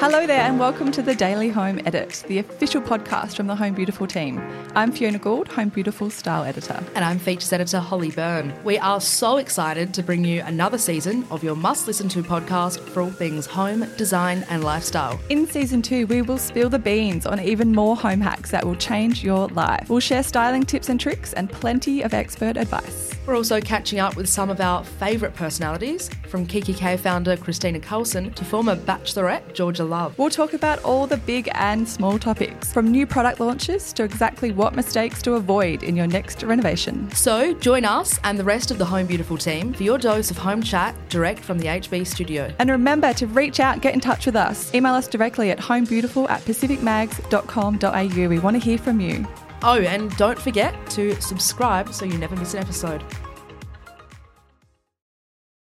Hello there, and welcome to the Daily Home Edit, the official podcast from the Home Beautiful team. I'm Fiona Gould, Home Beautiful Style Editor. And I'm Features Editor Holly Byrne. We are so excited to bring you another season of your must listen to podcast for all things home, design, and lifestyle. In season two, we will spill the beans on even more home hacks that will change your life. We'll share styling tips and tricks and plenty of expert advice. We're also catching up with some of our favourite personalities, from Kikki K founder Kristina Karlsson to former Bachelorette Georgia Love. We'll talk about all the big and small topics, from new product launches to exactly what mistakes to avoid in your next renovation. So join us and the rest of the Home Beautiful team for your dose of home chat direct from the HB studio. And remember to reach out, get in touch with us. Email us directly at homebeautiful at pacificmags.com.au. We want to hear from you. Oh, and don't forget to subscribe so you never miss an episode.